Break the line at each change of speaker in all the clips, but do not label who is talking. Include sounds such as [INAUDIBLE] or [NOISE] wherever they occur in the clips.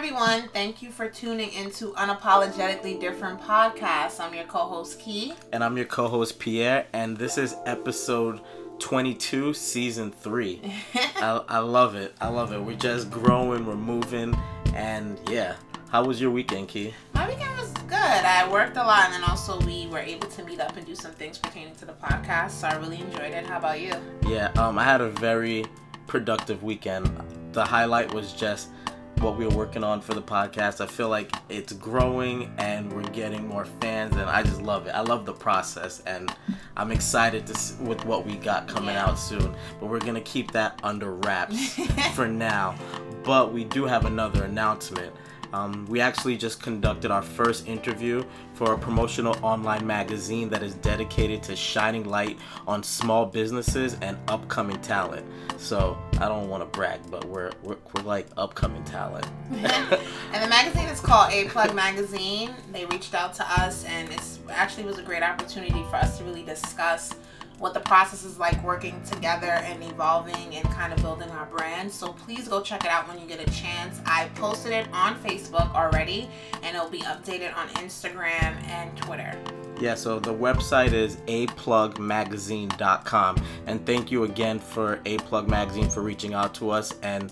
Hi, everyone. Thank you for tuning into Unapologetically Different Podcast. I'm your co host, Key.
And I'm your co host, Pierre. And this is episode 22, season 3. [LAUGHS] I, I love it. I love it. We're just growing, we're moving. And yeah. How was your weekend, Key?
My weekend was good. I worked a lot, and then also we were able to meet up and do some things pertaining to the podcast. So I really enjoyed it. How about you?
Yeah, um, I had a very productive weekend. The highlight was just what we are working on for the podcast. I feel like it's growing and we're getting more fans, and I just love it. I love the process, and I'm excited to with what we got coming yeah. out soon. But we're gonna keep that under wraps [LAUGHS] for now. But we do have another announcement. Um, we actually just conducted our first interview for a promotional online magazine that is dedicated to shining light on small businesses and upcoming talent. So I don't want to brag, but we're, we're, we're like upcoming talent. [LAUGHS]
and the magazine is called A Plug Magazine. They reached out to us, and it actually was a great opportunity for us to really discuss what the process is like working together and evolving and kind of building our brand. So please go check it out when you get a chance. I posted it on Facebook already and it'll be updated on Instagram and Twitter.
Yeah, so the website is aplugmagazine.com. And thank you again for A Plug Magazine for reaching out to us and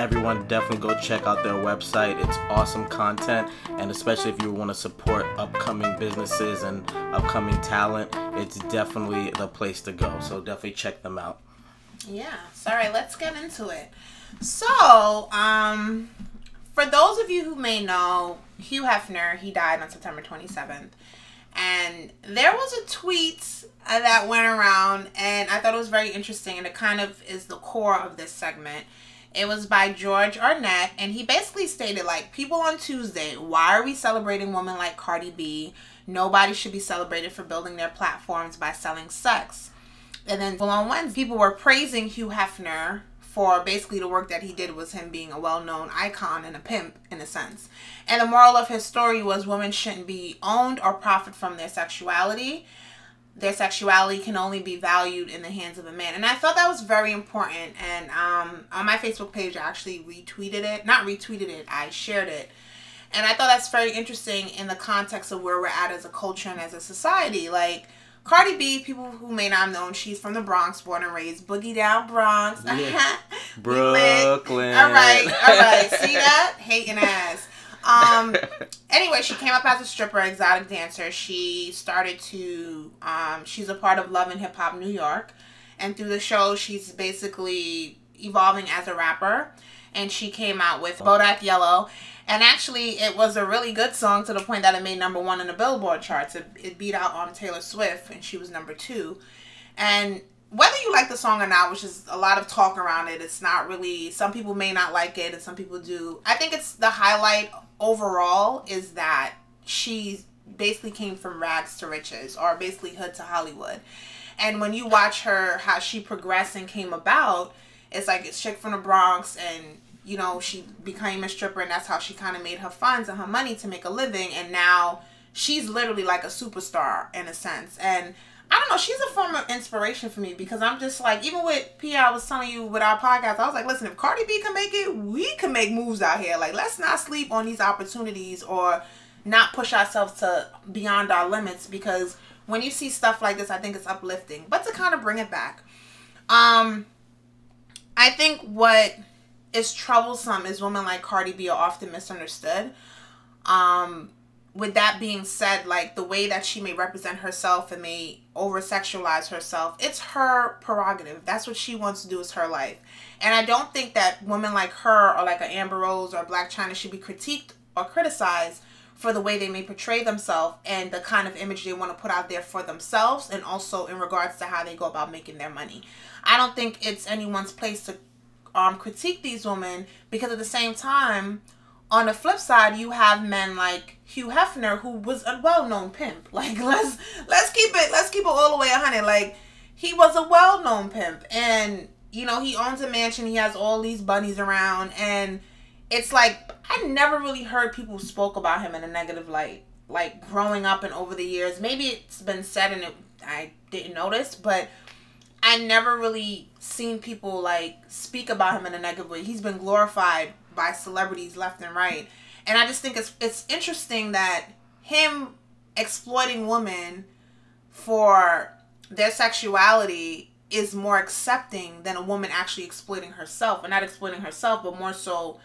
everyone definitely go check out their website. It's awesome content, and especially if you want to support upcoming businesses and upcoming talent, it's definitely the place to go. So definitely check them out.
Yeah. Sorry, let's get into it. So, um, for those of you who may know, Hugh Hefner, he died on September 27th. And there was a tweet that went around, and I thought it was very interesting, and it kind of is the core of this segment. It was by George Arnett, and he basically stated like, people on Tuesday, why are we celebrating women like Cardi B? Nobody should be celebrated for building their platforms by selling sex. And then well, on Wednesday, people were praising Hugh Hefner for basically the work that he did was him being a well-known icon and a pimp in a sense. And the moral of his story was women shouldn't be owned or profit from their sexuality their sexuality can only be valued in the hands of a man. And I thought that was very important. And um, on my Facebook page, I actually retweeted it. Not retweeted it, I shared it. And I thought that's very interesting in the context of where we're at as a culture and as a society. Like, Cardi B, people who may not know, she's from the Bronx, born and raised, boogie down Bronx. Yeah. [LAUGHS]
Brooklyn.
all right, all right. See that? Hating ass. Um, [LAUGHS] anyway, she came up as a stripper, exotic dancer. She started to, um, she's a part of Love and Hip Hop New York. And through the show, she's basically evolving as a rapper. And she came out with Bodak Yellow. And actually, it was a really good song to the point that it made number one in the Billboard charts. It, it beat out on Taylor Swift, and she was number two. And whether you like the song or not, which is a lot of talk around it, it's not really. Some people may not like it, and some people do. I think it's the highlight overall is that she basically came from rags to riches, or basically hood to Hollywood. And when you watch her, how she progressed and came about, it's like it's chick from the Bronx, and you know she became a stripper, and that's how she kind of made her funds and her money to make a living. And now she's literally like a superstar in a sense, and I don't know. She's a form of inspiration for me because I'm just like, even with P.I. I was telling you with our podcast, I was like, listen, if Cardi B can make it, we can make moves out here. Like, let's not sleep on these opportunities or not push ourselves to beyond our limits because when you see stuff like this, I think it's uplifting. But to kind of bring it back, um, I think what is troublesome is women like Cardi B are often misunderstood. Um, with that being said, like the way that she may represent herself and may over sexualize herself, it's her prerogative. That's what she wants to do is her life. And I don't think that women like her or like an Amber Rose or Blac Chyna should be critiqued or criticized for the way they may portray themselves and the kind of image they want to put out there for themselves and also in regards to how they go about making their money. I don't think it's anyone's place to um critique these women because at the same time on the flip side, you have men like Hugh Hefner, who was a well-known pimp. [LAUGHS] Like let's let's keep it let's keep it all the way hundred. Like he was a well-known pimp, and you know he owns a mansion. He has all these bunnies around, and it's like I never really heard people spoke about him in a negative light. Like growing up and over the years, maybe it's been said and it, I didn't notice, but I never really seen people like speak about him in a negative way. He's been glorified by celebrities left and right. And I just think it's it's interesting that him exploiting women for their sexuality is more accepting than a woman actually exploiting herself, and not exploiting herself, but more so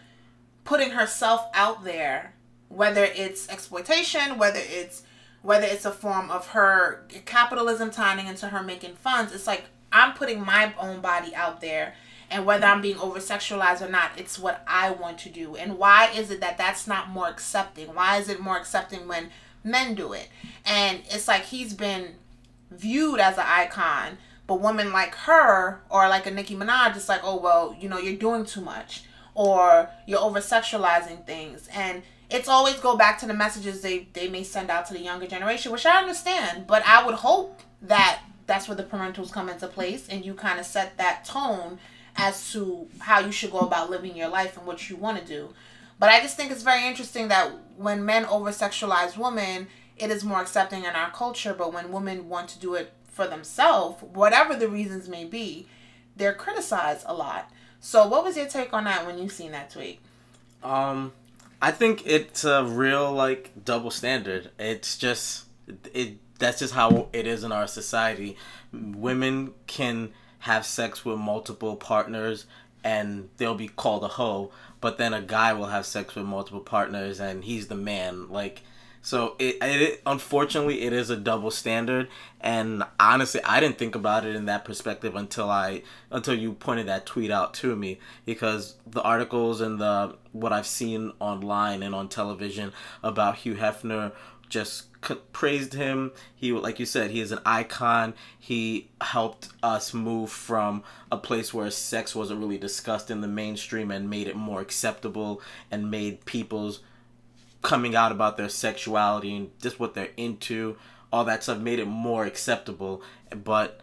putting herself out there, whether it's exploitation, whether it's whether it's a form of her capitalism tying into her making funds. It's like I'm putting my own body out there and whether I'm being over sexualized or not, it's what I want to do. And why is it that that's not more accepting? Why is it more accepting when men do it? And it's like he's been viewed as an icon, but women like her or like a Nicki Minaj, it's like, oh, well, you know, you're doing too much or you're over sexualizing things. And it's always go back to the messages they, they may send out to the younger generation, which I understand, but I would hope that that's where the parentals come into place and you kind of set that tone as to how you should go about living your life and what you want to do. But I just think it's very interesting that when men over sexualize women, it is more accepting in our culture. But when women want to do it for themselves, whatever the reasons may be, they're criticized a lot. So, what was your take on that when you seen that tweet?
Um, I think it's a real like double standard. It's just it. That's just how it is in our society. Women can have sex with multiple partners and they'll be called a hoe, but then a guy will have sex with multiple partners and he's the man. Like, so it, it unfortunately it is a double standard, and honestly, I didn't think about it in that perspective until I until you pointed that tweet out to me because the articles and the what I've seen online and on television about Hugh Hefner just praised him. He, like you said, he is an icon. He helped us move from a place where sex wasn't really discussed in the mainstream and made it more acceptable and made people's coming out about their sexuality and just what they're into, all that stuff made it more acceptable. But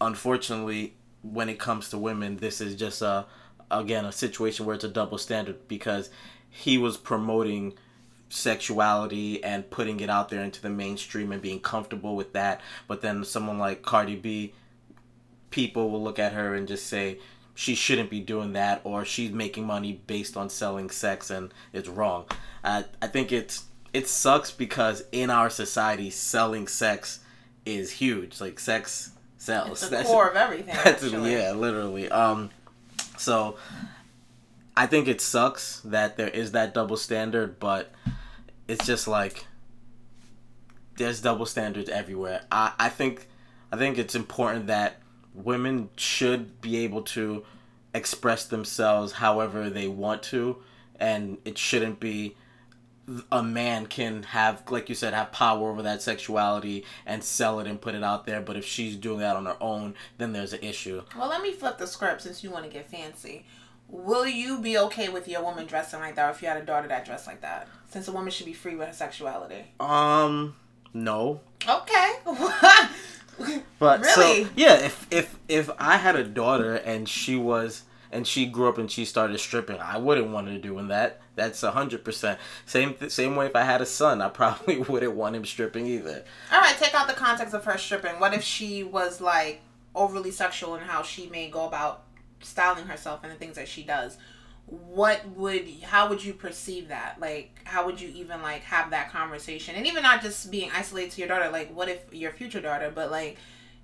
unfortunately, when it comes to women, this is just a again a situation where it's a double standard because he was promoting sexuality and putting it out there into the mainstream and being comfortable with that. But then someone like Cardi B, people will look at her and just say she shouldn't be doing that or she's making money based on selling sex and it's wrong. I I think it's it sucks because in our society selling sex is huge. Like sex sells.
It's the that's, core of everything. [LAUGHS] That's,
yeah, literally. Um so I think it sucks that there is that double standard, but it's just like there's double standards everywhere. I, I think I think it's important that women should be able to express themselves however they want to and it shouldn't be a man can have like you said have power over that sexuality and sell it and put it out there but if she's doing that on her own then there's an issue
well let me flip the script since you want to get fancy will you be okay with your woman dressing like that or if you had a daughter that dressed like that since a woman should be free with her sexuality?
Um, no.
Okay. [LAUGHS] [LAUGHS]
but really? so yeah, if if if I had a daughter and she was and she grew up and she started stripping, I wouldn't want her doing that. That's a hundred percent. Same th- same way if I had a son, I probably [LAUGHS] wouldn't want him stripping either.
All right, take out the context of her stripping. What if she was like overly sexual in how she may go about styling herself and the things that she does? What would how would you perceive that? Like how would you even like have that conversation? And even not just being isolated to your daughter like what if your future daughter but like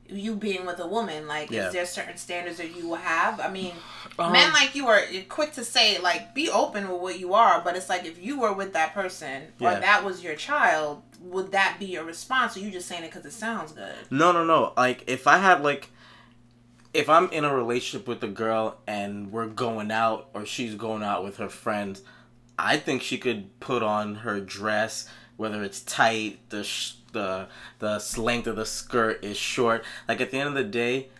you being with a woman like yeah. is there certain standards that you will have? I mean um, men like you are quick to say like be open with what you are but it's like if you were with that person yeah. or that was your child would that be your response? Or you just saying it because it sounds good?
No no no. Like if i had like if I'm in a relationship with a girl and we're going out or she's going out with her friends, I think she could put on her dress, whether it's tight, the sh- the the length of the skirt is short. Like at the end of the day,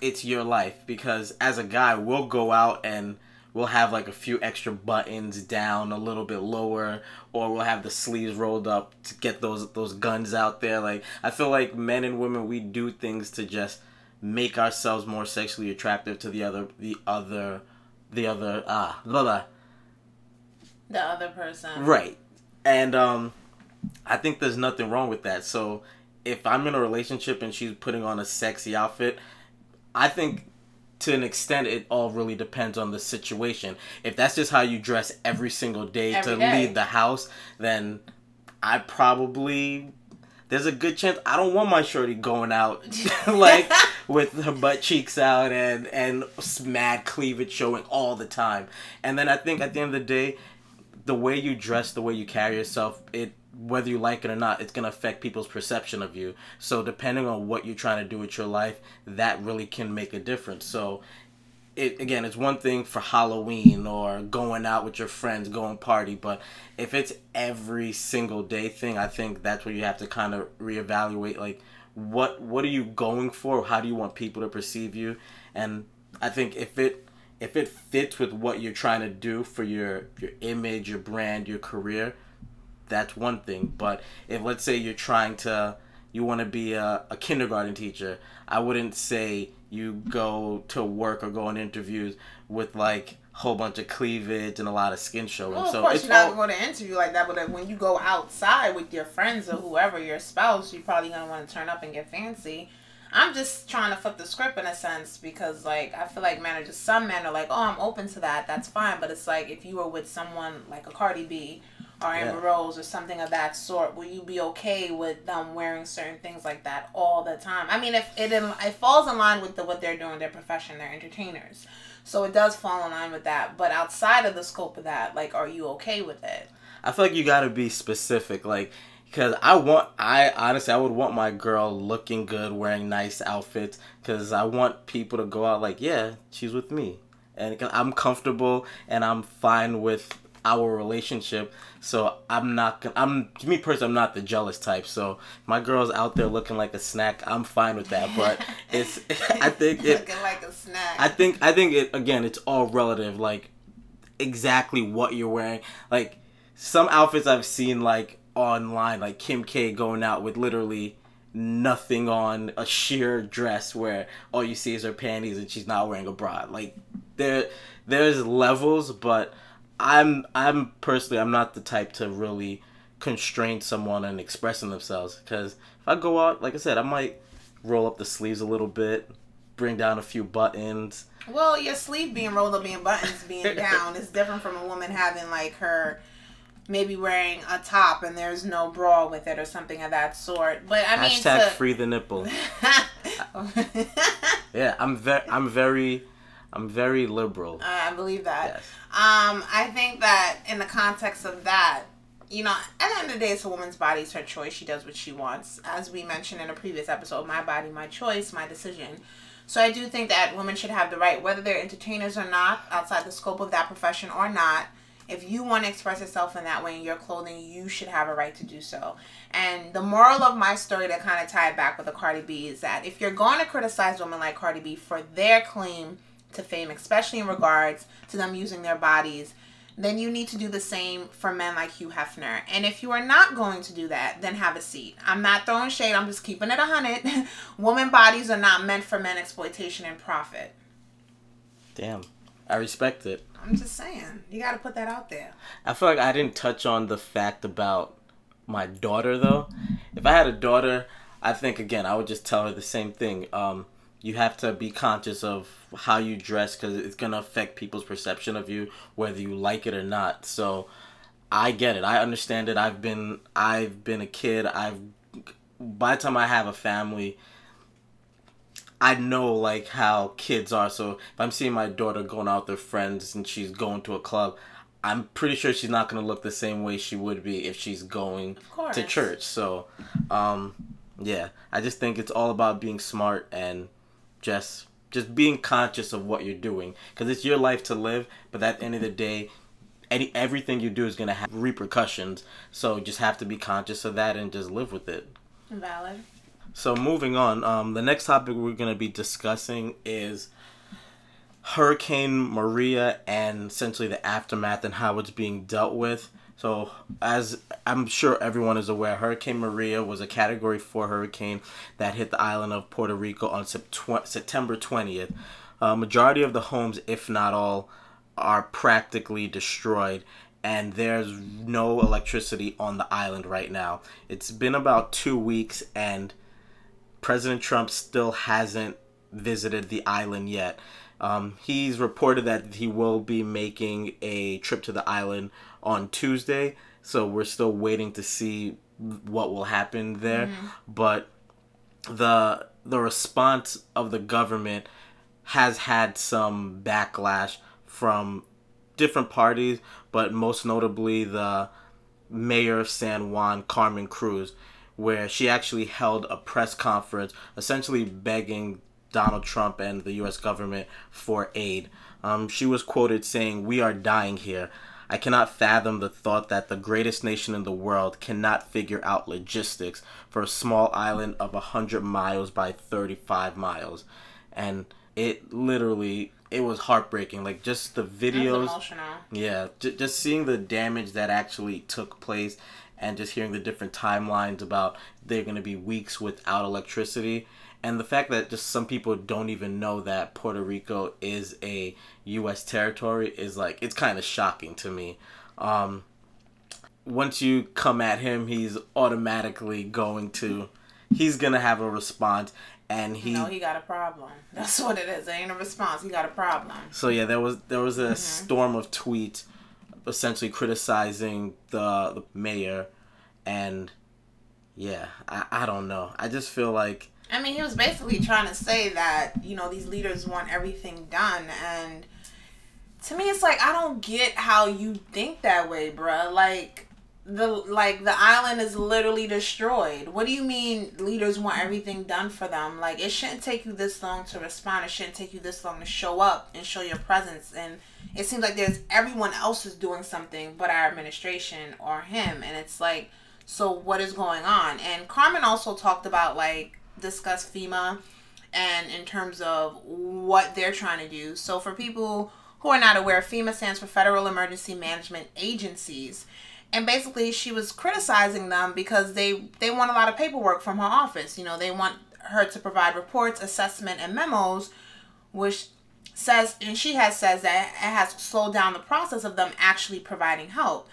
it's your life because as a guy, we'll go out and we'll have like a few extra buttons down a little bit lower or we'll have the sleeves rolled up to get those those guns out there like i feel like men and women we do things to just make ourselves more sexually attractive to the other the other the other ah blah blah
the other person
right and um i think there's nothing wrong with that so if i'm in a relationship and she's putting on a sexy outfit i think to an extent, it all really depends on the situation. If that's just how you dress every single day
Every
to
day.
leave the house, then I probably there's a good chance I don't want my shorty going out [LAUGHS] like [LAUGHS] with her butt cheeks out and and mad cleavage showing all the time. And then I think at the end of the day, the way you dress, the way you carry yourself, it whether you like it or not, it's gonna affect people's perception of you. So depending on what you're trying to do with your life, that really can make a difference. So it again it's one thing for Halloween or going out with your friends, going party, but if it's every single day thing, I think that's where you have to kind of reevaluate like what what are you going for? How do you want people to perceive you? And I think if it if it fits with what you're trying to do for your your image, your brand, your career, that's one thing. But if let's say you're trying to you want to be a, a kindergarten teacher, I wouldn't say you go to work or go on interviews with like a whole bunch of cleavage and a lot of skin showing.
Well, of
so
course,
it's
you're not
all,
going to interview like that, but uh, when you go outside with your friends or whoever, your spouse, you're probably going to want to turn up and get fancy. I'm just trying to flip the script in a sense because, like, I feel like men are just some men are like, oh, I'm open to that. That's fine. But it's like if you were with someone like a Cardi B or Amber
Yeah.
Rose or something of that sort, will you be okay with them wearing certain things like that all the time? I mean, if it in, it falls in line with the, what they're doing, their profession, they're entertainers. So it does fall in line with that. But outside of the scope of that, like, are you okay with it?
I feel like you got to be specific, like because I want I honestly I would want my girl looking good, wearing nice outfits, because I want people to go out like, yeah, she's with me, and 'cause I'm comfortable and I'm fine with our relationship. So I'm not gonna. I'm to me personally, I'm not the jealous type. So my girl's out there looking like a snack. I'm fine with that. But [LAUGHS] it's [LAUGHS] I think it.
looking like a snack.
I think I think it again. It's all relative. Like exactly what you're wearing. Like some outfits I've seen like online, like Kim K going out with literally nothing on, a sheer dress where all you see is her panties and she's not wearing a bra. Like there, there's levels, but I'm I'm personally I'm not the type to really constrain someone and expressing themselves because if I go out, like I said, I might roll up the sleeves a little bit, bring down a few buttons.
well, your sleeve being rolled up, being buttons being [LAUGHS] down is different from a woman having like her maybe wearing a top and there's no bra with it or something of that sort. But I mean,
Hashtag
to...
free the nipple. [LAUGHS] Yeah, I'm very, I'm very, I'm very liberal.
I believe that.
Yes.
Um, I think that in the context of that, you know, at the end of the day, it's a woman's body, it's her choice. She does what she wants. As we mentioned in a previous episode, my body, my choice, my decision. So I do think that women should have the right, whether they're entertainers or not, outside the scope of that profession or not. If you want to express yourself in that way in your clothing, you should have a right to do so. And the moral of my story to kind of tie it back with the Cardi B is that if you're going to criticize women like Cardi B for their claim to fame, especially in regards to them using their bodies, then you need to do the same for men like Hugh Hefner. And if you are not going to do that, then have a seat. I'm not throwing shade, I'm just keeping it a hundred. [LAUGHS] Woman bodies are not meant for men exploitation and profit.
Damn, I respect it.
I'm just saying. You gotta put that out there.
I feel like I didn't touch on the fact about my daughter though. If I had a daughter, I think again I would just tell her the same thing. Um, you have to be conscious of how you dress because it's gonna affect people's perception of you, whether you like it or not. So, I get it. I understand it. I've been I've been a kid. I've by the time I have a family, I know like how kids are. So if I'm seeing my daughter going out with her friends and she's going to a club, I'm pretty sure she's not gonna look the same way she would be if she's going to church. So, um, yeah, I just think it's all about being smart and just just being conscious of what you're doing because it's your life to live. But at the end of the day, any everything you do is gonna have repercussions. So just have to be conscious of that and just live with it.
Valid.
So moving on, um, the next topic we're going to be discussing is Hurricane Maria and essentially the aftermath and how it's being dealt with. So, as I'm sure everyone is aware, Hurricane Maria was a Category 4 hurricane that hit the island of Puerto Rico on September 20th. Uh, majority of the homes, if not all, are practically destroyed, and there's no electricity on the island right now. It's been about two weeks, and President Trump still hasn't visited the island yet. Um, he's reported that he will be making a trip to the island on Tuesday, so we're still waiting to see what will happen there. Mm-hmm. But the the response of the government has had some backlash from different parties, but most notably the mayor of San Juan, Carmen Cruz, where she actually held a press conference essentially begging Donald Trump and the US government for aid. Um, she was quoted saying, We are dying here. I cannot fathom the thought that the greatest nation in the world cannot figure out logistics for a small island of 100 miles by 35 miles. And it literally it was heartbreaking like just the videos yeah j- just seeing the damage that actually took place and just hearing the different timelines about they're going to be weeks without electricity and the fact that just some people don't even know that Puerto Rico is a U.S. territory is like it's kind of shocking to me. Um, once you come at him, he's automatically going to he's gonna have a response, and he
no, he got a problem. [LAUGHS] That's what it is. It ain't a response. He got a problem.
So yeah, there was there was a mm-hmm. storm of tweets, essentially criticizing the the mayor, and yeah, I I don't know. I just feel like
I mean, he was basically trying to say that, you know, these leaders want everything done. And to me, it's like, I don't get how you think that way, bruh. Like, the like the island is literally destroyed. What do you mean leaders want everything done for them? Like it shouldn't take you this long to respond. It shouldn't take you this long to show up and show your presence. And it seems like there's everyone else is doing something but our administration or him. And it's like, so what is going on? And Carmen also talked about like discuss FEMA and in terms of what they're trying to do. So, for people who are not aware, FEMA stands for Federal Emergency Management Agencies. And basically, she was criticizing them because they they want a lot of paperwork from her office. You know, they want her to provide reports, assessment, and memos, which says, and she has says that it has slowed down the process of them actually providing help.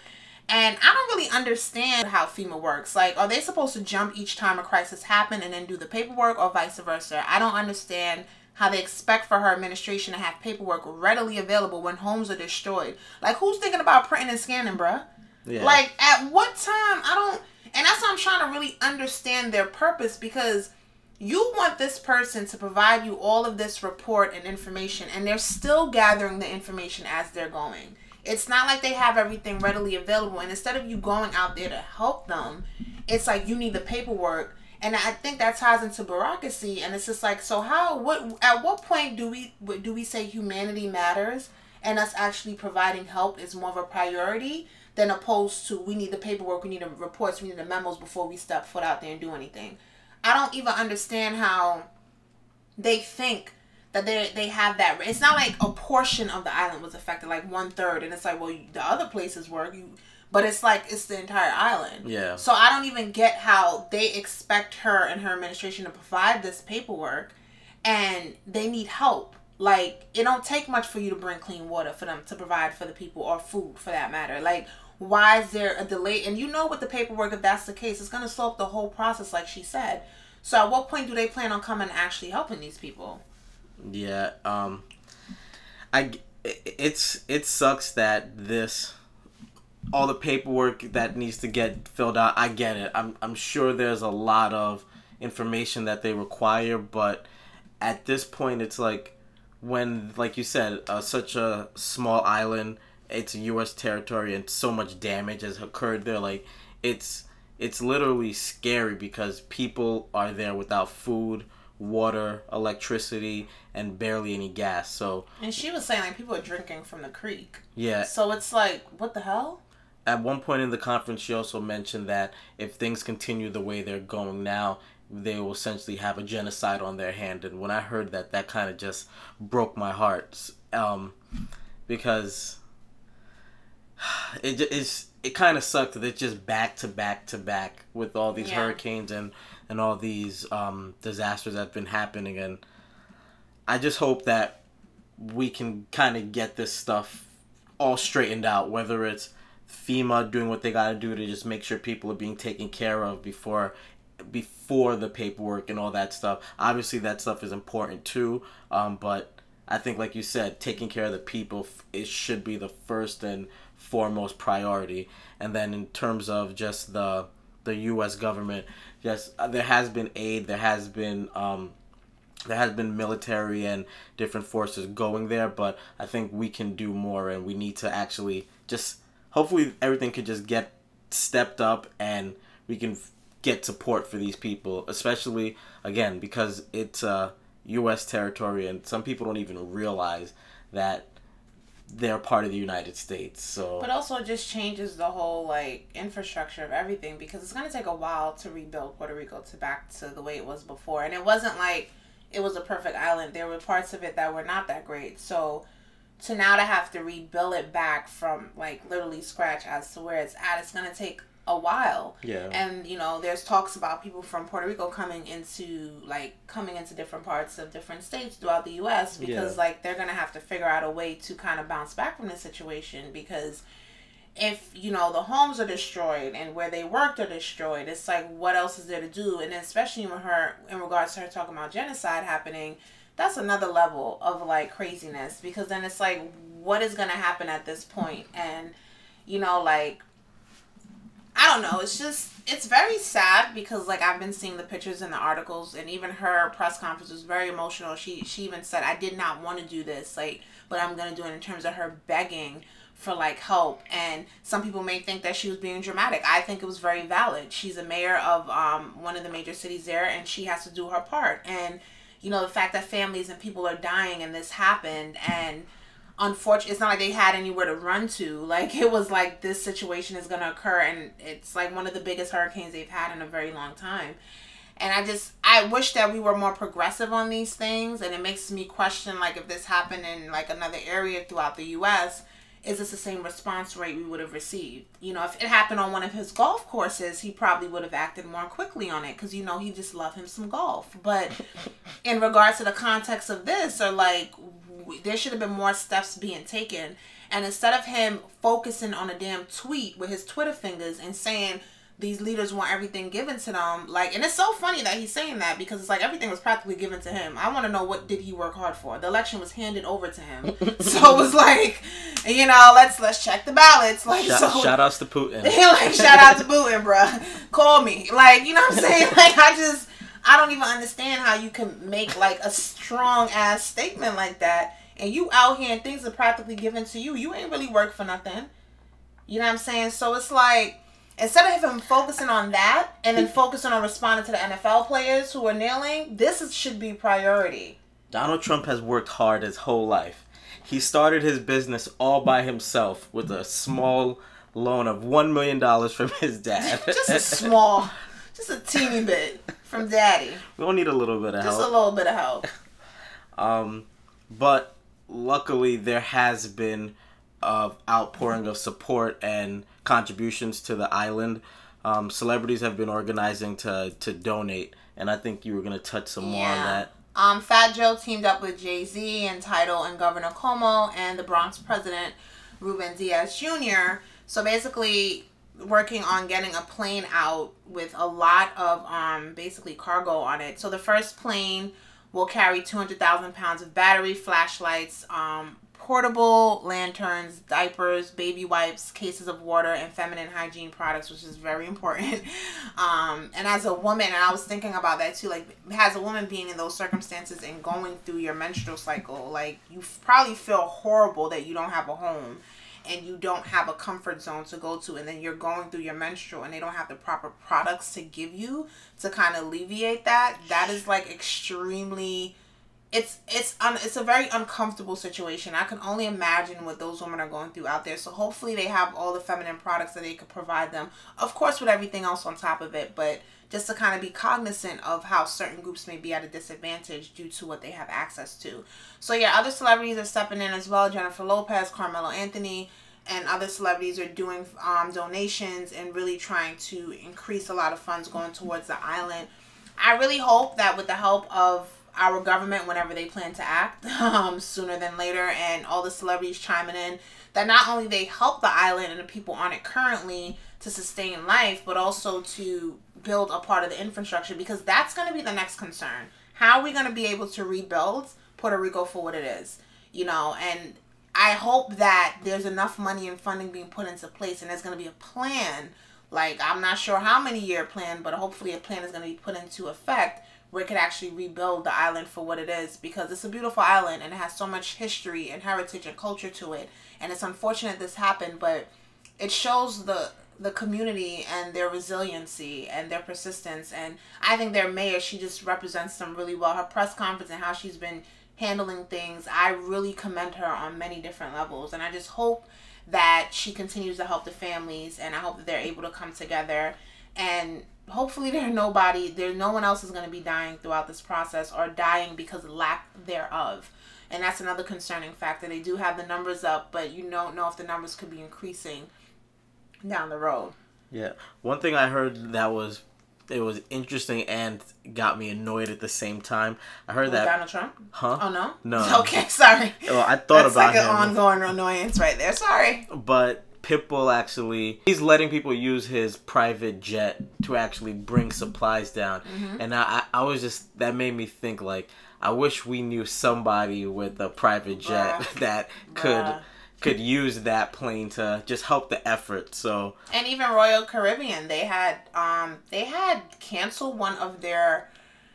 And I don't really understand how FEMA works. Like, are they supposed to jump each time a crisis happens and then do the paperwork or vice versa? I don't understand how they expect for her administration to have paperwork readily available when homes are destroyed. Like, who's thinking about printing and scanning, bruh? Yeah. Like, at what time? I don't. And that's why I'm trying to really understand their purpose because you want this person to provide you all of this report and information, and they're still gathering the information as they're going. It's not like they have everything readily available. And instead of you going out there to help them, it's like you need the paperwork. And I think that ties into bureaucracy. And it's just like, so how? What? At what point do we do we say humanity matters and us actually providing help is more of a priority than opposed to we need the paperwork, we need the reports, we need the memos before we step foot out there and do anything. I don't even understand how they think that they they have that. It's not like a portion of the island was affected, like one third, and it's like, well, the other places were. You, but it's like it's the entire island.
Yeah.
So I don't even get how they expect her and her administration to provide this paperwork, and they need help. Like it don't take much for you to bring clean water for them to provide for the people or food for that matter. Like why is there a delay? And you know with the paperwork, if that's the case, it's gonna slow up the whole process, like she said. So at what point do they plan on coming and actually helping these people?
Yeah, um, I it's it sucks that this all the paperwork that needs to get filled out. I get it. I'm I'm sure there's a lot of information that they require, but at this point, it's like when, like you said, uh, such a small island, it's U.S. territory, and so much damage has occurred there. Like it's it's literally scary because people are there without food water, electricity, and barely any gas. So
And she was saying like people are drinking from the creek.
Yeah.
So it's like, what the hell?
At one point in the conference she also mentioned that if things continue the way they're going now, they will essentially have a genocide on their hand and when I heard that that kind of just broke my heart um because [SIGHS] it is it kind of sucked that it's just back to back to back with all these yeah. hurricanes and and all these um, disasters that have been happening. And I just hope that we can kind of get this stuff all straightened out, whether it's FEMA doing what they got to do to just make sure people are being taken care of before before the paperwork and all that stuff. Obviously, that stuff is important too, um, but I think, like you said, taking care of the people it should be the first and foremost priority. And then in terms of just the the U.S. government, yes, uh, there has been aid, there has been um, there has been military and different forces going there, but I think we can do more, and we need to actually just hopefully everything could just get stepped up and we can get support for these people, especially again because it's uh, U.S. territory, and some people don't even realize that they're part of the United States. So,
but also it just changes the whole like infrastructure of everything because it's gonna take a while to rebuild Puerto Rico to back to the way it was before, and it wasn't like it was a perfect island. There were parts of it that were not that great. So to now to have to rebuild it back from like literally scratch as to where it's at, it's gonna take a while.
Yeah.
And you know, there's talks about people from Puerto Rico coming into like coming into different parts of different states throughout the US because yeah. like they're going to have to figure out a way to kind of bounce back from this situation because if you know the homes are destroyed and where they worked are destroyed it's like what else is there to do and especially with her in regards to her talking about genocide happening that's another level of like craziness because then it's like what is going to happen at this point and you know like I don't know. It's just it's very sad because like I've been seeing the pictures and the articles and even her press conference was very emotional. She she even said I did not want to do this like but I'm going to do it in terms of her begging for like help and some people may think that she was being dramatic. I think it was very valid. She's a mayor of um one of the major cities there and she has to do her part and you know the fact that families and people are dying and this happened and unfortunate it's not like they had anywhere to run to. Like it was like this situation is going to occur and it's like one of the biggest hurricanes they've had in a very long time. And i just i wish that we were more progressive on these things and it makes me question like if this happened in like another area throughout the us is this the same response rate we would have received? You know if it happened on one of his golf courses he probably would have acted more quickly on it because you know he just loved him some golf. But [LAUGHS] in regards to the context of this or like there should have been more steps being taken. And instead of him focusing on a damn tweet with his Twitter fingers and saying these leaders want everything given to them, like, and it's so funny that he's saying that because it's like everything was practically given to him. I want to know what did he work hard for? The election was handed over to him, [LAUGHS] so it was like, you know, let's let's check the ballots. Like,
shout,
so,
shout outs to Putin.
He [LAUGHS] like, shout out to Putin, bruh. Call me, like, you know what I'm saying? [LAUGHS] Like, I just. I don't even understand how you can make like a strong ass statement like that and you out here and things are practically given to you. You ain't really work for nothing. You know what I'm saying? So it's like instead of him focusing on that and then focusing on responding to the NFL players who are kneeling, this should be priority.
Donald Trump has worked hard his whole life. He started his business all by himself with a small loan of one million dollars from his dad. [LAUGHS]
just a small, just a teeny [LAUGHS] bit from daddy.
We don't need a little bit of
just
help.
Just a little bit of help. [LAUGHS]
um, but luckily there has been of outpouring of support and contributions to the island. Um, celebrities have been organizing to to donate, and I think you were gonna touch some more on that.
Um, Fat Joe teamed up with Jay Z and Tidal and Governor Cuomo and the Bronx president Ruben Diaz Jr. So basically, working on getting a plane out with a lot of um basically cargo on it. So the first plane will carry 200,000 pounds of battery, flashlights, um, portable lanterns, diapers, baby wipes, cases of water, and feminine hygiene products, which is very important. [LAUGHS] Um, and as a woman, and I was thinking about that too, like as a woman being in those circumstances and going through your menstrual cycle, like you probably feel horrible that you don't have a home and you don't have a comfort zone to go to and then you're going through your menstrual and they don't have the proper products to give you to kind of alleviate that that is like extremely it's it's un, it's a very uncomfortable situation. I can only imagine what those women are going through out there. So hopefully they have all the feminine products that they could provide them. Of course, with everything else on top of it, but just to kind of be cognizant of how certain groups may be at a disadvantage due to what they have access to. So yeah, other celebrities are stepping in as well. Jennifer Lopez, Carmelo Anthony, and other celebrities are doing um, donations and really trying to increase a lot of funds going towards the island. I really hope that with the help of our government whenever they plan to act [LAUGHS] um, sooner than later and all the celebrities chiming in that not only they help the island and the people on it currently to sustain life but also to build a part of the infrastructure because that's going to be the next concern how are we going to be able to rebuild Puerto Rico for what it is, you know, and I hope that there's enough money and funding being put into place and there's going to be a plan. Like, I'm not sure how many year plan, but hopefully a plan is going to be put into effect where it could actually rebuild the island for what it is because it's a beautiful island and it has so much history and heritage and culture to it. And it's unfortunate this happened, but it shows the the community and their resiliency and their persistence and I think their mayor she just represents them really well. Her press conference and how she's been handling things, I really commend her on many different levels. And I just hope that she continues to help the families and I hope that they're able to come together and hopefully there's nobody there's no one else is going to be dying throughout this process or dying because lack thereof and that's another concerning factor they do have the numbers up but you don't know if the numbers could be increasing down the road
yeah one thing i heard that was it was interesting and got me annoyed at the same time. I heard
With
that
Donald Trump.
Huh?
Oh no.
No. [LAUGHS]
Okay, sorry.
Well, I thought
That's
about
like an
him,
ongoing annoyance right there. Sorry.
but Pitbull actually he's letting people use his private jet to actually bring supplies down,
Mm-hmm.
and I, I I was just that made me think like I wish we knew somebody with a private jet [LAUGHS] that could. Could use that plane to just help the effort. So
And even Royal Caribbean, they had um they had canceled one of their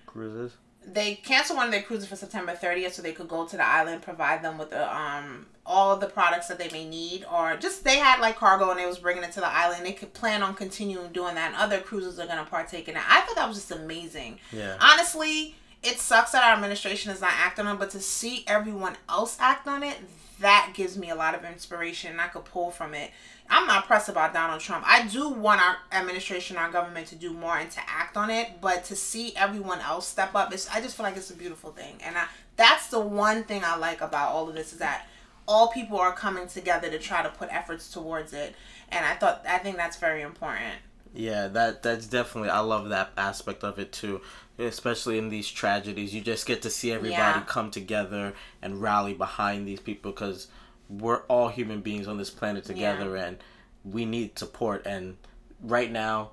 cruises.
they canceled one of their cruises for September 30th so they could go to the island, provide them with the um all of the products that they may need, or just they had like cargo and they was bringing it to the island. They could plan on continuing doing that, and other cruises are gonna partake in it. I thought that was just amazing.
Yeah.
Honestly, it sucks that our administration is not acting on, it, but to see everyone else act on it, that gives me a lot of inspiration, I could pull from it. I'm not pressed about Donald Trump. I do want our administration, our government to do more and to act on it, but to see everyone else step up, it's, I just feel like it's a beautiful thing. And I, that's the one thing I like about all of this is that all people are coming together to try to put efforts towards it. And I thought, I think that's very important.
Yeah, that that's definitely I love that aspect of it too. Especially in these tragedies, you just get to see everybody
Yeah.
come together and rally behind these people because we're all human beings on this planet together and we need support and right now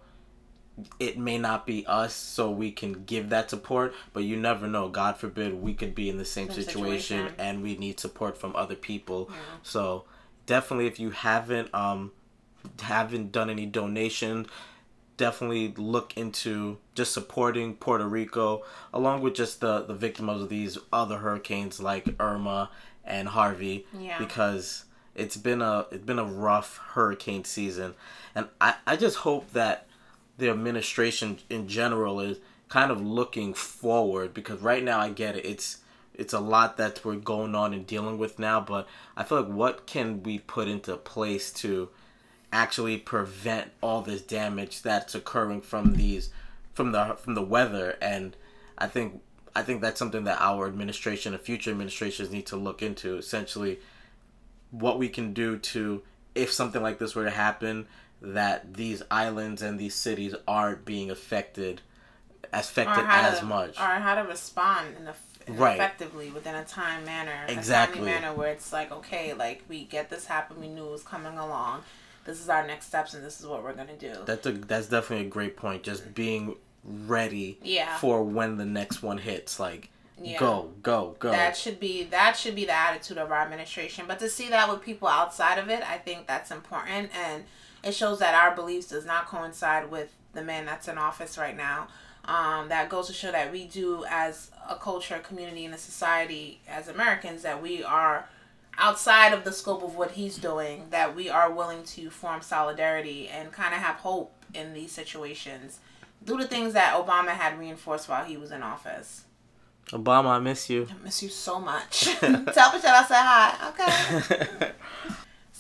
it may not be us so we can give that support but you never know god forbid we could be in the same
Same
situation,
situation.
and we need support from other people so definitely if you haven't um haven't done any donation definitely look into just supporting Puerto Rico along with just the the victims of these other hurricanes like Irma and Harvey
Yeah.
because it's been a it's been a rough hurricane season and I, I just hope that the administration in general is kind of looking forward because right now I get it it's it's a lot that we're going on and dealing with now but I feel like what can we put into place to actually prevent all this damage that's occurring from these from the from the weather and I think I think that's something that our administration and future administrations need to look into essentially what we can do to if something like this were to happen that these islands and these cities aren't being affected affected as
to,
much
or how to respond in a,
Right.
effectively within a time manner
Exactly.
a timely manner where it's like okay like we get this happen we knew it was coming along this is our next steps and this is what we're gonna do
that's a that's definitely a great point just being ready
Yeah.
for when the next one hits like
Yeah.
go go go
that should be that should be the attitude of our administration but to see that with people outside of it i think that's important and it shows that our beliefs does not coincide with the man that's in office right now um, that goes to show that we do as a culture a community and a society as americans that we are outside of the scope of what he's doing that we are willing to form solidarity and kind of have hope in these situations do the things that obama had reinforced while he was in office
Obama, I miss you.
I miss you so much. [LAUGHS] [LAUGHS] Tell Michelle I said hi. Okay. [LAUGHS]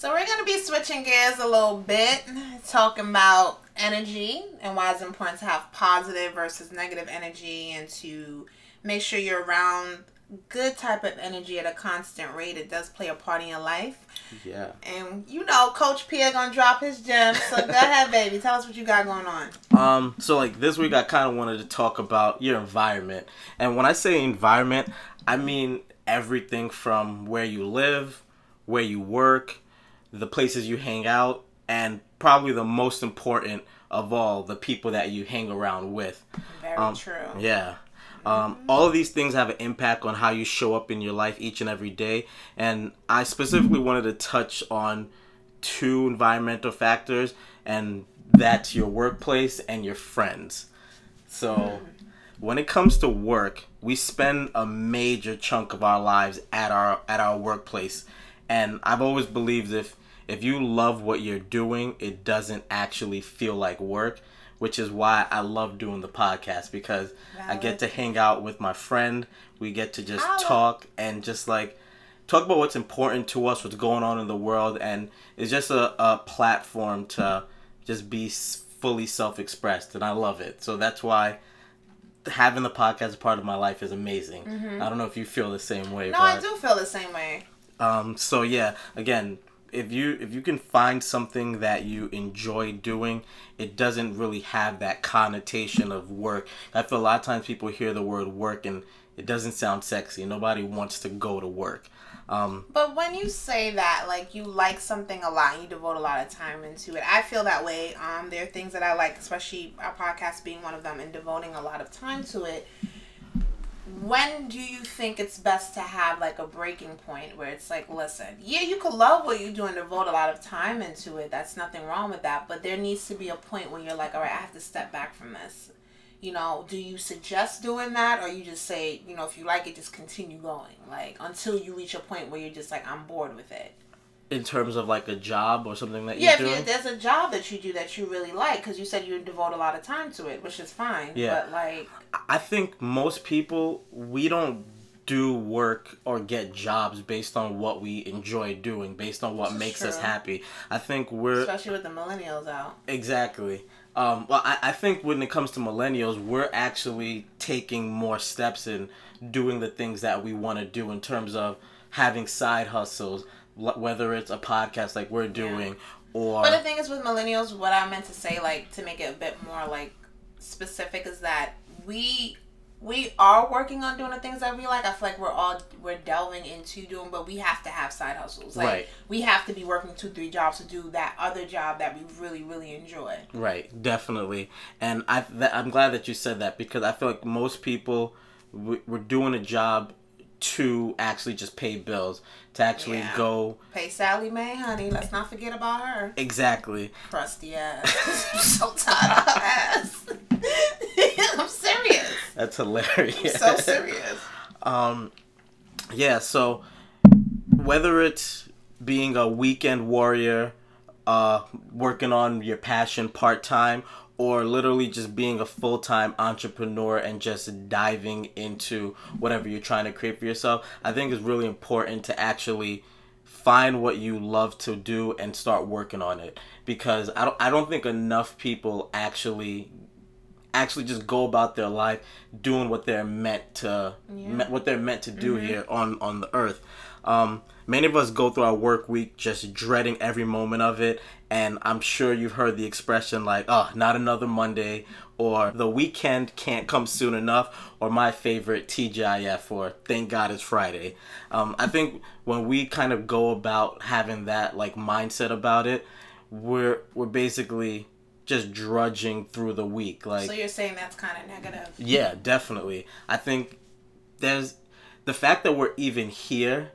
So we're gonna be switching gears a little bit, talking about energy and why it's important to have positive versus negative energy and to make sure you're around good type of energy at a constant rate. It does play a part in your life.
yeah.
And you know, Coach Pierre gonna drop his gems. So go [LAUGHS] ahead, baby. Tell us what you got going on.
Um, so like this week, I kind of wanted to talk about your environment, and when I say environment, I mean everything from where you live, where you work, the places you hang out, and probably the most important of all, the people that you hang around with.
Very
Um,
true.
Yeah. Um, all of these things have an impact on how you show up in your life each and every day. And I specifically wanted to touch on two environmental factors, and that's your workplace and your friends. So, when it comes to work, we spend a major chunk of our lives at our at our workplace, and I've always believed if if you love what you're doing, it doesn't actually feel like work, which is why I love doing the podcast because I get to hang out with my friend. We get to just talk and just like talk about what's important to us, what's going on in the world, and it's just a, a platform to just be fully self expressed, and I love it. So that's why having the podcast as part of my life is amazing. I don't know if you feel the same way.
Mm-hmm. No,
but...
I do feel the same way.
Um, so yeah, again, if you if you can find something that you enjoy doing, it doesn't really have that connotation of work. I feel a lot of times people hear the word work and it doesn't sound sexy. Nobody wants to go to work. Um,
But when you say that, like you like something a lot, and you devote a lot of time into it. I feel that way. Um, there are things that I like, especially our podcast being one of them, and devoting a lot of time to it. When do you think it's best to have like a breaking point where it's like, listen, yeah, you could love what you do and devote a lot of time into it. That's nothing wrong with that. But there needs to be a point when you're like, all right, I have to step back from this. You know, do you suggest doing that or you just say, you know, if you like it, just continue going? Like until you reach a point where you're just like, I'm bored with it.
In terms of like a job or something that
Yeah, if there's a job that you do that you really like, because you said you devote a lot of time to it, which is fine.
Yeah.
But like,
I think most people we don't do work or get jobs based on what we enjoy doing, based on what makes us happy. I think we're
especially with the millennials out.
Exactly. Um, well, I, I think when it comes to millennials, we're actually taking more steps in doing the things that we want to do in terms of having side hustles, whether it's a podcast like we're doing or
But the thing is with millennials, what I meant to say, like to make it a bit more like specific, is that we we are working on doing the things that we like. I feel like we're all we're delving into doing, but we have to have side hustles. Like
Right.
we have to be working two, three jobs to do that other job that we really, really enjoy.
Right, definitely, and I th- I'm glad that you said that because I feel like most people we're doing a job to actually just pay bills, to actually
Yeah.
go
Pay Sallie Mae, honey. Let's not forget about her.
exactly.
Crusty ass. [LAUGHS] I'm so tired of her ass. [LAUGHS] I'm serious.
That's hilarious.
So serious. [LAUGHS]
Um, yeah, so whether it's being a weekend warrior, uh, working on your passion part time, or literally just being a full time entrepreneur and just diving into whatever you're trying to create for yourself, I think it's really important to actually find what you love to do and start working on it. Because I don't I don't think enough people actually actually just go about their life doing what they're meant to me- what they're meant to do here on on the earth. Um many of us go through our work week just dreading every moment of it and i'm sure you've heard the expression like oh not another monday or the weekend can't come soon enough or my favorite tgif or thank god it's friday um, i think when we kind of go about having that like mindset about it we're we're basically just drudging through the week like
So you're saying that's kind of negative.
yeah, definitely. I think there's the fact that we're even here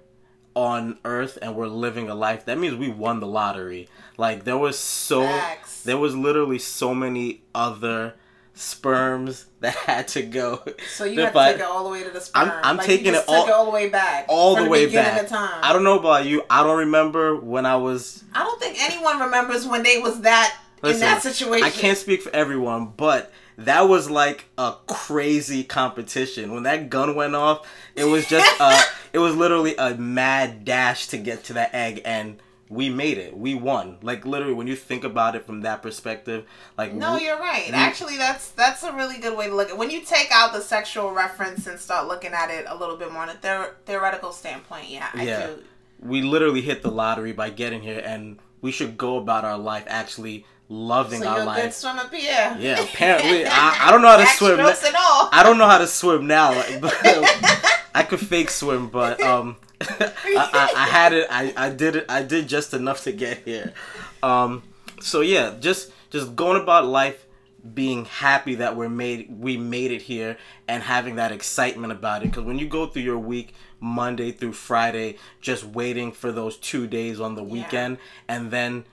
on Earth and we're living a life. That means we won the lottery. Like there was so
Facts.
there was literally so many other sperms [LAUGHS] that had to go.
So you have to take it all the way to the sperm.
I'm- I'm
Like,
taking it all-
it all the way back.
all
from
the way back.
Of time.
I don't know about you. I don't remember when I was
I don't think anyone remembers when they was that in that situation.
I can't speak for everyone, but that was like a crazy competition. When that gun went off, it was just uh [LAUGHS] it was literally a mad dash to get to that egg and we made it. We won. Like literally when you think about it from that perspective, like
No,
we-
you're right.
we-
Actually, that's that's a really good way to look at. When you take out the sexual reference and start looking at it a little bit more on a theor- theoretical standpoint, yeah, I
Yeah.
do.
we literally hit the lottery by getting here and we should go about our life actually loving
So
our
a good
life.
swimmer, Pierre.
Yeah, apparently [LAUGHS] I, I don't know how to swim.
Backstrokes all.
I don't know how to swim now. But, [LAUGHS] I could fake swim, but um, [LAUGHS] I, I, I had it. I, I did it. I did just enough to get here. Um, so yeah, just just going about life, being happy that we're made we made it here and having that excitement about it because when you go through your week monday through friday just waiting for those two days on the weekend and then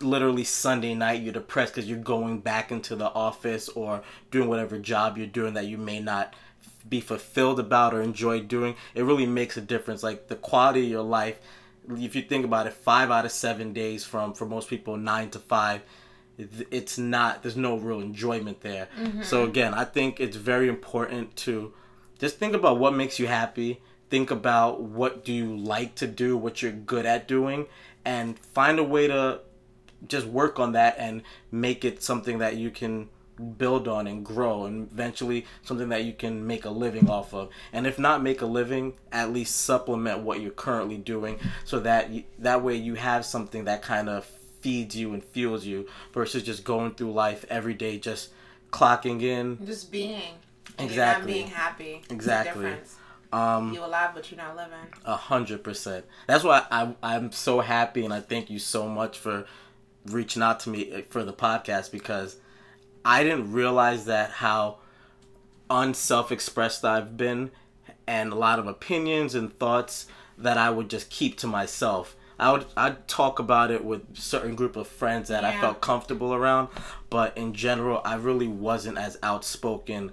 literally sunday night you're depressed because you're going back into the office or doing whatever job you're doing that you may not be fulfilled about or enjoy doing it really makes a difference like the quality of your life if you think about it five out of seven days from for most people nine to five it's not there's no real enjoyment there mm-hmm. so again i think it's very important to just think about what makes you happy think about what do you like to do what you're good at doing and find a way to just work on that and make it something that you can build on and grow and eventually something that you can make a living off of. And if not make a living at least supplement what you're currently doing so that you, that way you have something that kind of feeds you and fuels you versus just going through life every day just clocking in.
Just being.
Exactly.
being happy.
Exactly.
um you alive but you're not living.
A hundred percent. That's why I, i'm so happy and i thank you so much for reaching out to me for the podcast because i didn't realize that how unself-expressed i've been and a lot of opinions and thoughts that i would just keep to myself I would I'd talk about it with certain group of friends that yeah. I felt comfortable around, but in general, I really wasn't as outspoken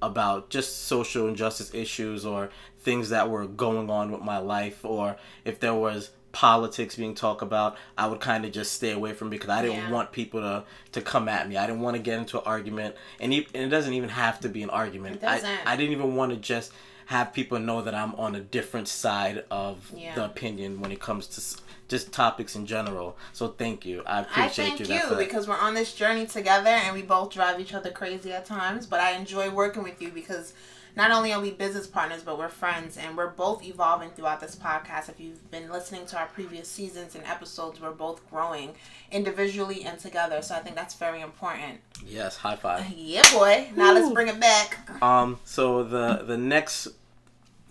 about just social injustice issues or things that were going on with my life or if there was politics being talked about, I would kind of just stay away from because I didn't yeah. want people to to come at me. I didn't want to get into an argument, and, and it doesn't even have to be an argument. I I didn't even want to just have people know that I'm on a different side of yeah. the opinion when it comes to just topics in general. So thank you. I appreciate you.
I thank
you.
you because we're on this journey together and we both drive each other crazy at times. But I enjoy working with you because not only are we business partners, but we're friends and we're both evolving throughout this podcast. If you've been listening to our previous seasons and episodes, we're both growing individually and together. So I think that's very important.
Yes, high five.
Yeah, boy. Now Woo. let's bring it back.
Um, so the the next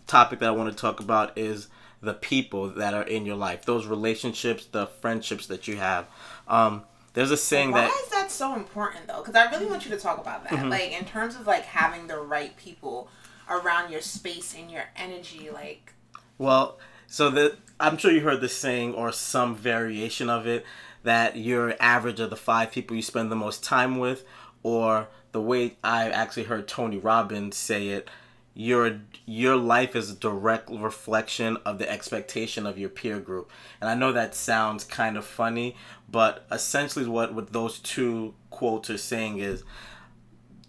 topic that I want to talk about is the people that are in your life, those relationships, the friendships that you have. Um, there's a saying
Why
that.
Why is that so important though? Because I really want you to talk about that. Mm-hmm. Like in terms of like having the right people around your space and your energy, like.
Well, so the I'm sure you heard the saying or some variation of it that you're average of the five people you spend the most time with, or the way I actually heard Tony Robbins say it your your life is a direct reflection of the expectation of your peer group. And I know that sounds kind of funny, but essentially what what those two quotes are saying is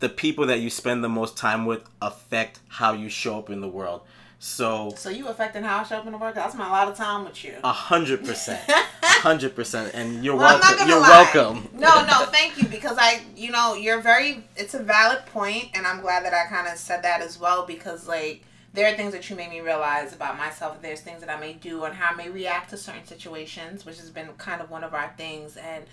the people that you spend the most time with affect how you show up in the world. So
So you affecting how I show up in the world? I spent a lot of time with you.
A hundred percent. A hundred percent. And you're well, welcome. You're lie. welcome.
No, no, thank you because I you know, you're very it's a valid point and I'm glad that I kinda said that as well because like there are things that you made me realize about myself. There's things that I may do and how I may react to certain situations, which has been kind of one of our things and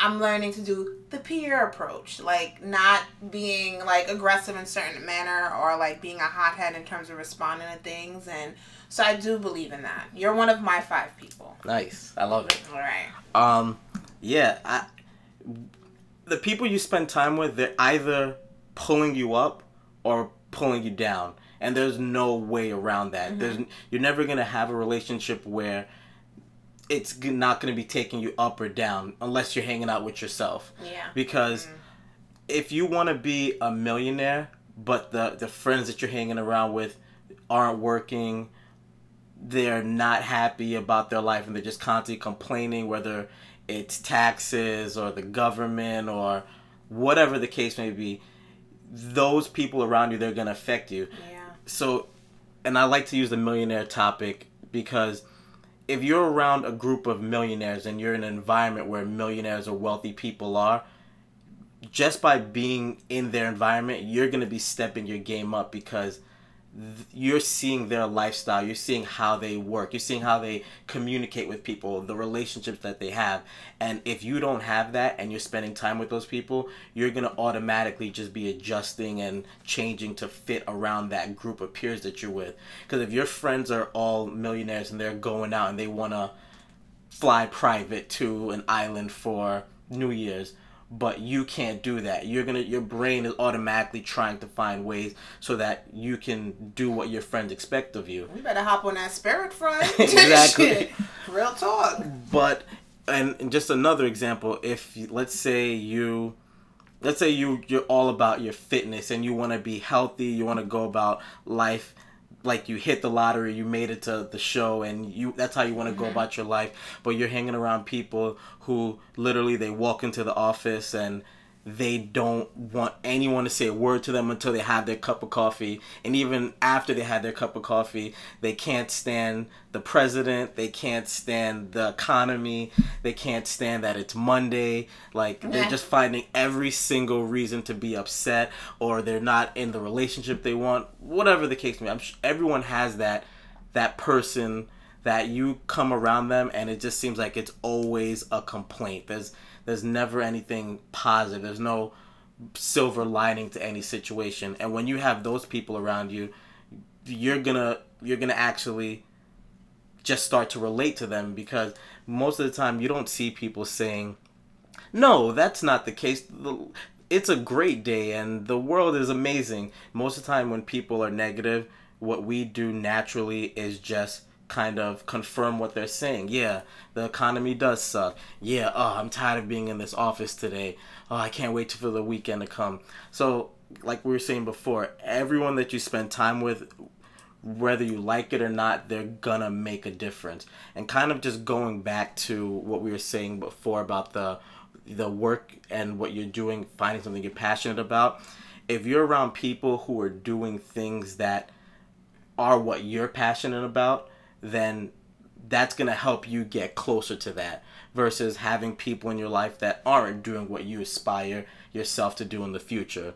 I'm learning to do the peer approach, like not being like aggressive in certain manner or like being a hothead in terms of responding to things. And so I do believe in that. You're one of my five people.
Nice, I love it.
All right.
Um, yeah, I, the people you spend time with, they're either pulling you up or pulling you down, and there's no way around that. Mm-hmm. There's you're never gonna have a relationship where it's not going to be taking you up or down unless you're hanging out with yourself.
Yeah.
Because mm-hmm. if you want to be a millionaire, but the the friends that you're hanging around with aren't working, they're not happy about their life and they're just constantly complaining whether it's taxes or the government or whatever the case may be, those people around you they're going to affect you.
Yeah.
So and I like to use the millionaire topic because if you're around a group of millionaires and you're in an environment where millionaires or wealthy people are, just by being in their environment, you're going to be stepping your game up because you're seeing their lifestyle you're seeing how they work you're seeing how they communicate with people the relationships that they have. And if you don't have that and you're spending time with those people you're going to automatically just be adjusting and changing to fit around that group of peers that you're with. Because if your friends are all millionaires and they're going out and they want to fly private to an island for new year's but you can't do that. You're gonna your brain is automatically trying to find ways so that you can do what your friends expect of you.
You better hop on that spirit front. [LAUGHS] [LAUGHS]
Exactly.
Real talk.
But and, and just another example, if let's say you let's say you you're all about your fitness and you want to be healthy, you want to go about life like you hit the lottery, you made it to the show and you that's how you want to go mm-hmm. about your life, but you're hanging around people who literally they walk into the office and they don't want anyone to say a word to them until they have their cup of coffee. And even after they had their cup of coffee they can't stand the president. They can't stand the economy. They can't stand that it's monday. Like they're just finding every single reason to be upset or they're not in the relationship they want. Whatever the case may be i'm sure everyone has that that person that you come around them and it just seems like it's always a complaint. There's there's never anything positive. There's no silver lining to any situation. And when you have those people around you you're gonna you're gonna actually just start to relate to them because most of the time you don't see people saying no that's not the case. It's a great day and the world is amazing. Most of the time when people are negative what we do naturally is just kind of confirm what they're saying yeah the economy does suck yeah oh i'm tired of being in this office today oh i can't wait for the weekend to come so like we were saying before everyone that you spend time with whether you like it or not, they're gonna make a difference. And kind of just going back to what we were saying before about the the work and what you're doing, finding something you're passionate about. If you're around people who are doing things that are what you're passionate about, then that's gonna help you get closer to that versus having people in your life that aren't doing what you aspire yourself to do in the future.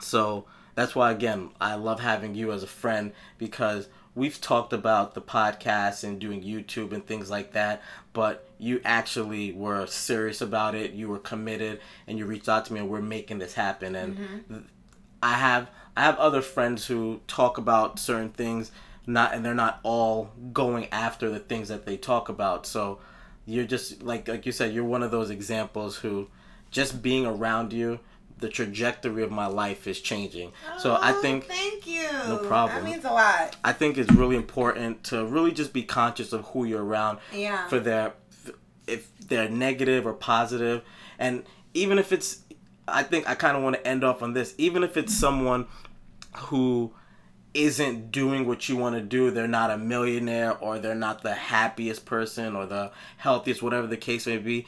So that's why again I love having you as a friend because we've talked about the podcast and doing YouTube and things like that, but you actually were serious about it, you were committed and you reached out to me and we're making this happen and mm-hmm. I have I have other friends who talk about certain things not and they're not all going after the things that they talk about. So you're just like like you said you're one of those examples who just being around you the trajectory of my life is changing. So I
Oh,
think
Thank you.
No problem.
That means a lot.
I think it's really important to really just be conscious of who you're around
Yeah.
for their if they're negative or positive and even if it's I think I kind of want to end off on this even if it's mm-hmm. someone who isn't doing what you want to do they're not a millionaire or they're not the happiest person or the healthiest whatever the case may be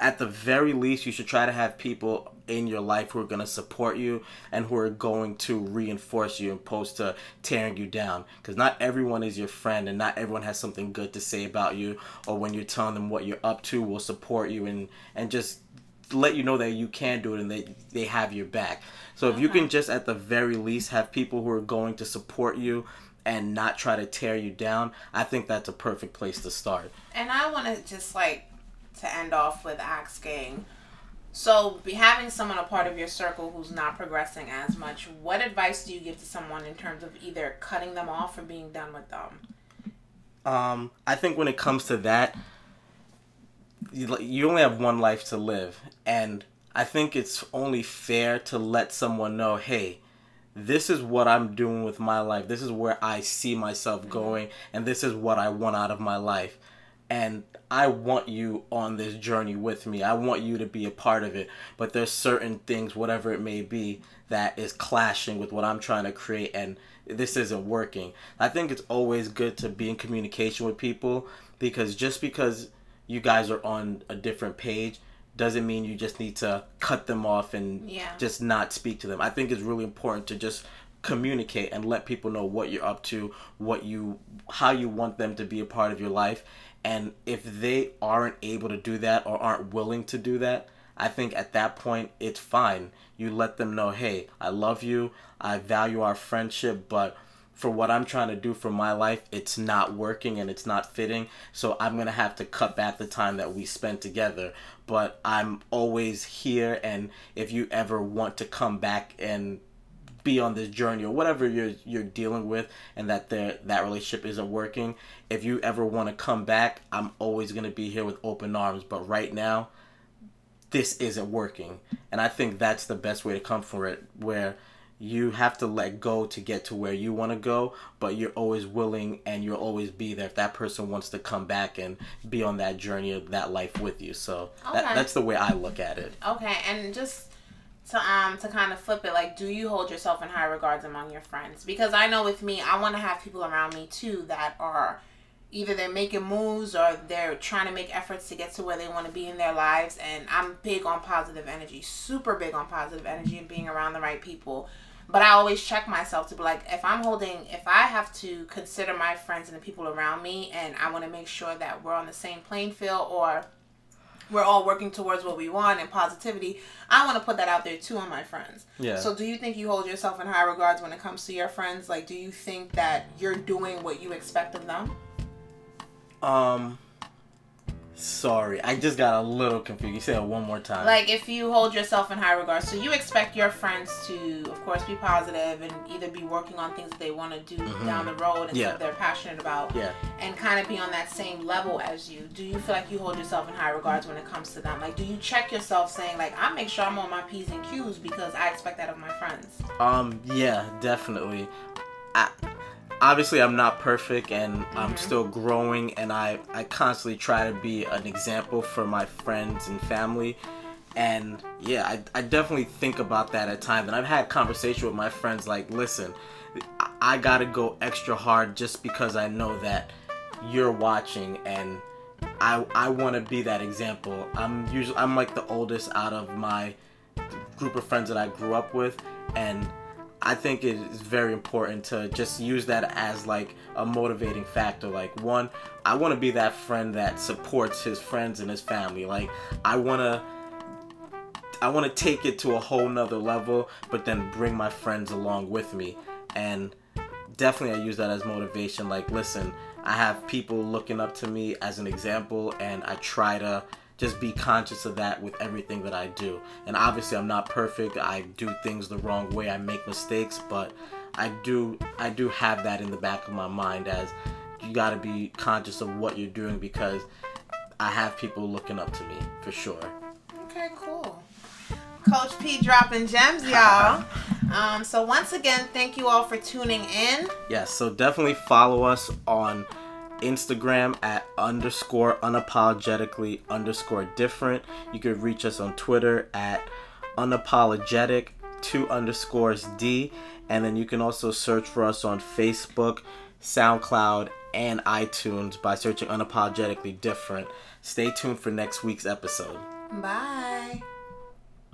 at the very least you should try to have people in your life who are going to support you and who are going to reinforce you opposed to tearing you down. Because not everyone is your friend and not everyone has something good to say about you or when you're telling them what you're up to will support you and and just let you know that you can do it and they they have your back. So if you can just at the very least have people who are going to support you and not try to tear you down i think that's a perfect place to start.
And I want to just like to end off with asking so be having someone a part of your circle who's not progressing as much what advice do you give to someone in terms of either cutting them off or being done with them?
Um, I think when it comes to that, you, you only have one life to live, and I think it's only fair to let someone know, hey, this is what I'm doing with my life. This is where I see myself mm-hmm. going, and this is what I want out of my life. And I want you on this journey with me. I want you to be a part of it. But there's certain things, whatever it may be, that is clashing with what I'm trying to create, and this isn't working. I think it's always good to be in communication with people because just because you guys are on a different page doesn't mean you just need to cut them off and
Yeah.
just not speak to them. I think it's really important to just communicate and let people know what you're up to, what you how you want them to be a part of your life. And if they aren't able to do that or aren't willing to do that, I think at that point it's fine. You let them know, "Hey, I love you. I value our friendship, but for what I'm trying to do for my life, it's not working and it's not fitting. So I'm going to have to cut back the time that we spend together. But I'm always here. And if you ever want to come back and be on this journey or whatever you're you're dealing with and that there that relationship isn't working if you ever want to come back i'm always going to be here with open arms but right now this isn't working. And I think that's the best way to come for it, where you have to let go to get to where you want to go, but you're always willing and you'll always be there if that person wants to come back and be on that journey of that life with you. So
Okay.
that, that's the way I look at it.
Okay, and just to um to kind of flip it, like, do you hold yourself in high regards among your friends? Because I know with me, I want to have people around me too that are either they're making moves or they're trying to make efforts to get to where they want to be in their lives. And I'm big on positive energy, super big on positive energy and being around the right people. But I always check myself to be like, if I'm holding, if I have to consider my friends and the people around me, and I want to make sure that we're on the same playing field or we're all working towards what we want and positivity, I want to put that out there too on my friends.
Yeah.
So, do you think you hold yourself in high regards when it comes to your friends? Like, do you think that you're doing what you expect of them?
Um, sorry, I just got a little confused. You say it one more time.
Like, if you hold yourself in high regard, so you expect your friends to, of course, be positive and either be working on things that they want to do down the road and
Yeah.
stuff they're passionate about,
yeah.
and kind of be on that same level as you. Do you feel like you hold yourself in high regards when it comes to them? Like, do you check yourself saying, like, I make sure I'm on my P's and Q's because I expect that of my friends?
Um, yeah, definitely. I, obviously, I'm not perfect, and I'm mm-hmm. still growing, and I I constantly try to be an example for my friends and family. And yeah, I, I definitely think about that at times, and I've had conversation with my friends like, listen, I, I gotta go extra hard just because I know that you're watching and I I want to be that example. I'm usually I'm like the oldest out of my group of friends that I grew up with, and I think it is very important to just use that as like a motivating factor. Like one, I want to be that friend that supports his friends and his family. Like I want to. I want to take it to a whole nother level, but then bring my friends along with me. And definitely, I use that as motivation. Like, listen, I have people looking up to me as an example, and I try to just be conscious of that with everything that I do. And obviously, I'm not perfect. I do things the wrong way. I make mistakes, but I do I do have that in the back of my mind as you got to be conscious of what you're doing because I have people looking up to me for sure.
Okay, cool. Coach P dropping gems, y'all. [LAUGHS] Um, so once again, thank you all for tuning in.
Yes, so definitely follow us on Instagram at underscore unapologetically underscore different. You could reach us on Twitter at unapologetic two underscores D. And then you can also search for us on Facebook, SoundCloud, and iTunes by searching unapologetically different. Stay tuned for next week's episode.
Bye.